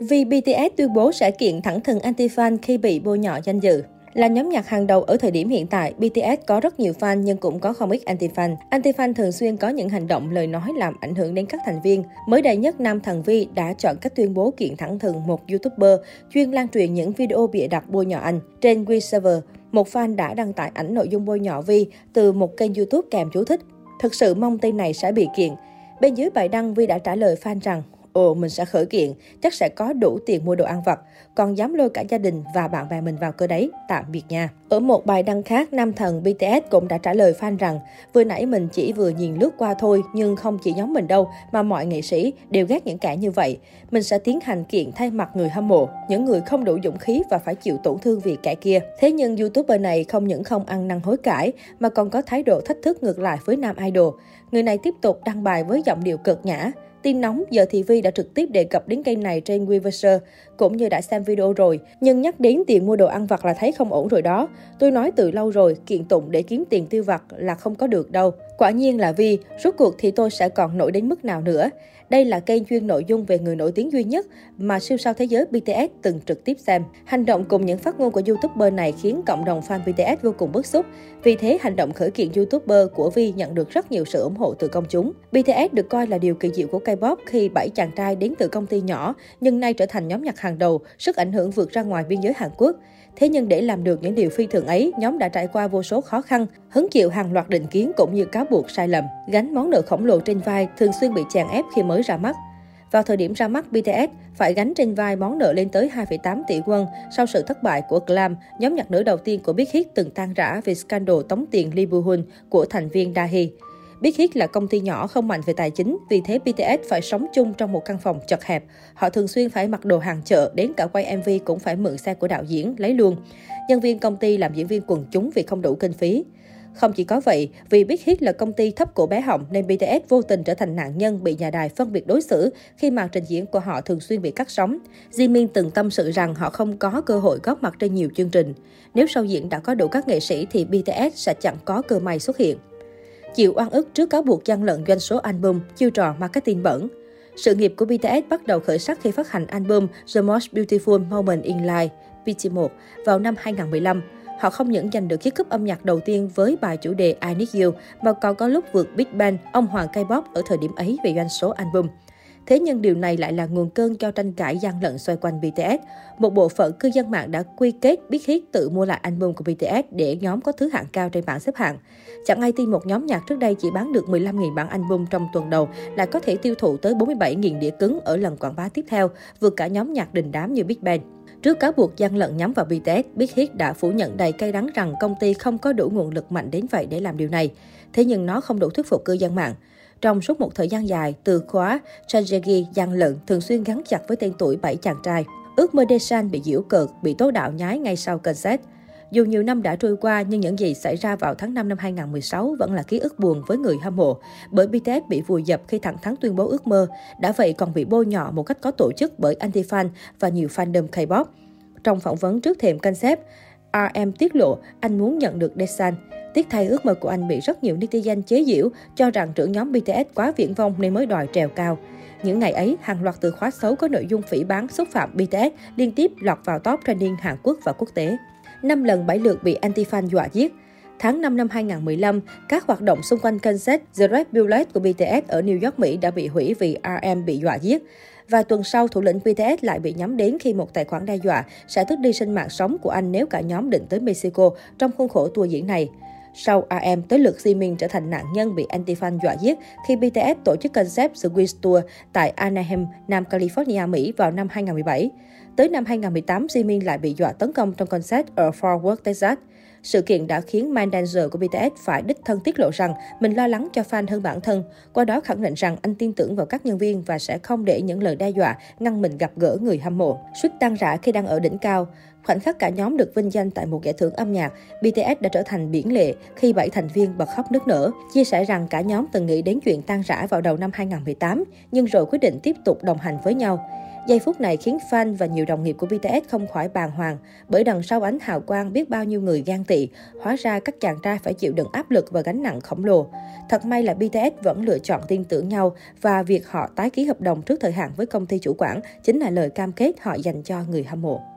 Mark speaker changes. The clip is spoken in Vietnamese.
Speaker 1: Vì BTS tuyên bố sẽ kiện thẳng thừng anti-fan khi bị bôi nhọ danh dự. Là nhóm nhạc hàng đầu ở thời điểm hiện tại, BTS có rất nhiều fan nhưng cũng có không ít anti-fan. Anti-fan thường xuyên có những hành động, lời nói làm ảnh hưởng đến các thành viên. Mới đây nhất, Nam Thần Vi đã chọn cách tuyên bố kiện thẳng thừng một YouTuber chuyên lan truyền những video bịa đặt bôi nhọ anh. Trên WeServer, một fan đã đăng tải ảnh nội dung bôi nhọ Vi từ một kênh YouTube kèm chú thích. Thực sự mong tên này sẽ bị kiện. Bên dưới bài đăng, Vi đã trả lời fan rằng ồ mình sẽ khởi kiện, chắc sẽ có đủ tiền mua đồ ăn vặt, còn dám lôi cả gia đình và bạn bè mình vào cơ đấy, tạm biệt nha. Ở một bài đăng khác, nam thần BTS cũng đã trả lời fan rằng, vừa nãy mình chỉ vừa nhìn lướt qua thôi, nhưng không chỉ nhóm mình đâu, mà mọi nghệ sĩ đều ghét những kẻ như vậy. Mình sẽ tiến hành kiện thay mặt người hâm mộ, những người không đủ dũng khí và phải chịu tổn thương vì kẻ kia. Thế nhưng YouTuber này không những không ăn năn hối cải, mà còn có thái độ thách thức ngược lại với nam idol. Người này tiếp tục đăng bài với giọng điệu cực nhã, Tin nóng, giờ thì Vi đã trực tiếp đề cập đến cây này trên Weverser, cũng như đã xem video rồi. Nhưng nhắc đến tiền mua đồ ăn vặt là thấy không ổn rồi đó. Tôi nói từ lâu rồi, kiện tụng để kiếm tiền tiêu vặt là không có được đâu. Quả nhiên là Vi, rốt cuộc thì tôi sẽ còn nổi đến mức nào nữa. Đây là kênh chuyên nội dung về người nổi tiếng duy nhất mà siêu sao thế giới BTS từng trực tiếp xem. Hành động cùng những phát ngôn của YouTuber này khiến cộng đồng fan BTS vô cùng bức xúc. Vì thế, hành động khởi kiện YouTuber của Vi nhận được rất nhiều sự ủng hộ từ công chúng. BTS được coi là điều kỳ diệu của K-pop khi bảy chàng trai đến từ công ty nhỏ, nhưng nay trở thành nhóm nhạc hàng đầu, sức ảnh hưởng vượt ra ngoài biên giới Hàn Quốc. Thế nhưng để làm được những điều phi thường ấy, nhóm đã trải qua vô số khó khăn, hứng chịu hàng loạt định kiến cũng như cáo buộc sai lầm, gánh món nợ khổng lồ trên vai, thường xuyên bị chèn ép khi mới ra mắt. Vào thời điểm ra mắt, BTS phải gánh trên vai món nợ lên tới 2,8 tỷ won sau sự thất bại của Glam, nhóm nhạc nữ đầu tiên của Big Hit từng tan rã vì scandal tống tiền Lee Boo-hun của thành viên Dahi. Biết Hit là công ty nhỏ không mạnh về tài chính, vì thế BTS phải sống chung trong một căn phòng chật hẹp. Họ thường xuyên phải mặc đồ hàng chợ, đến cả quay MV cũng phải mượn xe của đạo diễn, lấy luôn. Nhân viên công ty làm diễn viên quần chúng vì không đủ kinh phí. Không chỉ có vậy, vì Big Hit là công ty thấp cổ bé họng nên BTS vô tình trở thành nạn nhân bị nhà đài phân biệt đối xử khi màn trình diễn của họ thường xuyên bị cắt sóng. Jimin từng tâm sự rằng họ không có cơ hội góp mặt trên nhiều chương trình. Nếu sau diễn đã có đủ các nghệ sĩ thì BTS sẽ chẳng có cơ may xuất hiện chịu oan ức trước cáo buộc gian lận doanh số album, chiêu trò marketing bẩn. Sự nghiệp của BTS bắt đầu khởi sắc khi phát hành album The Most Beautiful Moment in Life, PT1, vào năm 2015. Họ không những giành được chiếc cúp âm nhạc đầu tiên với bài chủ đề I Need You, mà còn có lúc vượt Big Bang, ông hoàng K-pop ở thời điểm ấy về doanh số album. Thế nhưng điều này lại là nguồn cơn cho tranh cãi gian lận xoay quanh BTS. Một bộ phận cư dân mạng đã quy kết Big Hit tự mua lại album của BTS để nhóm có thứ hạng cao trên bảng xếp hạng. Chẳng ai tin một nhóm nhạc trước đây chỉ bán được 15.000 bản album trong tuần đầu lại có thể tiêu thụ tới 47.000 đĩa cứng ở lần quảng bá tiếp theo, vượt cả nhóm nhạc đình đám như Big Bang. Trước cáo buộc gian lận nhắm vào BTS, Big Hit đã phủ nhận đầy cay đắng rằng công ty không có đủ nguồn lực mạnh đến vậy để làm điều này. Thế nhưng nó không đủ thuyết phục cư dân mạng. Trong suốt một thời gian dài, từ khóa Chanjegi gian lận thường xuyên gắn chặt với tên tuổi bảy chàng trai. Ước mơ Desan bị giễu cợt, bị tố đạo nhái ngay sau concert. Dù nhiều năm đã trôi qua, nhưng những gì xảy ra vào tháng 5 năm 2016 vẫn là ký ức buồn với người hâm mộ. Bởi BTS bị vùi dập khi thẳng thắn tuyên bố ước mơ, đã vậy còn bị bôi nhọ một cách có tổ chức bởi anti-fan và nhiều fandom K-pop. Trong phỏng vấn trước thềm concept, RM tiết lộ anh muốn nhận được Desan. Tiếc thay ước mơ của anh bị rất nhiều netizen chế giễu, cho rằng trưởng nhóm BTS quá viễn vông nên mới đòi trèo cao. Những ngày ấy, hàng loạt từ khóa xấu có nội dung phỉ bán xúc phạm BTS liên tiếp lọt vào top trending Hàn Quốc và quốc tế. Năm lần bảy lượt bị anti-fan dọa giết. Tháng 5 năm 2015, các hoạt động xung quanh concert The Red Bullet của BTS ở New York, Mỹ đã bị hủy vì RM bị dọa giết. Vài tuần sau, thủ lĩnh BTS lại bị nhắm đến khi một tài khoản đe dọa sẽ tước đi sinh mạng sống của anh nếu cả nhóm định tới Mexico trong khuôn khổ tour diễn này. Sau RM, tới lượt Jimin trở thành nạn nhân bị anti-fan dọa giết khi BTS tổ chức concept The Wish Tour tại Anaheim, Nam California, Mỹ vào năm 2017. Tới năm 2018, Jimin lại bị dọa tấn công trong concert ở Fort Worth, Texas. Sự kiện đã khiến Mindanger của BTS phải đích thân tiết lộ rằng mình lo lắng cho fan hơn bản thân, qua đó khẳng định rằng anh tin tưởng vào các nhân viên và sẽ không để những lời đe dọa ngăn mình gặp gỡ người hâm mộ. Suýt tan rã khi đang ở đỉnh cao. Khoảnh khắc cả nhóm được vinh danh tại một giải thưởng âm nhạc, BTS đã trở thành biển lệ khi bảy thành viên bật khóc nức nở, chia sẻ rằng cả nhóm từng nghĩ đến chuyện tan rã vào đầu năm 2018, nhưng rồi quyết định tiếp tục đồng hành với nhau. Giây phút này khiến fan và nhiều đồng nghiệp của BTS không khỏi bàng hoàng, bởi đằng sau ánh hào quang biết bao nhiêu người gan tị, hóa ra các chàng trai phải chịu đựng áp lực và gánh nặng khổng lồ. Thật may là BTS vẫn lựa chọn tin tưởng nhau và việc họ tái ký hợp đồng trước thời hạn với công ty chủ quản chính là lời cam kết họ dành cho người hâm mộ.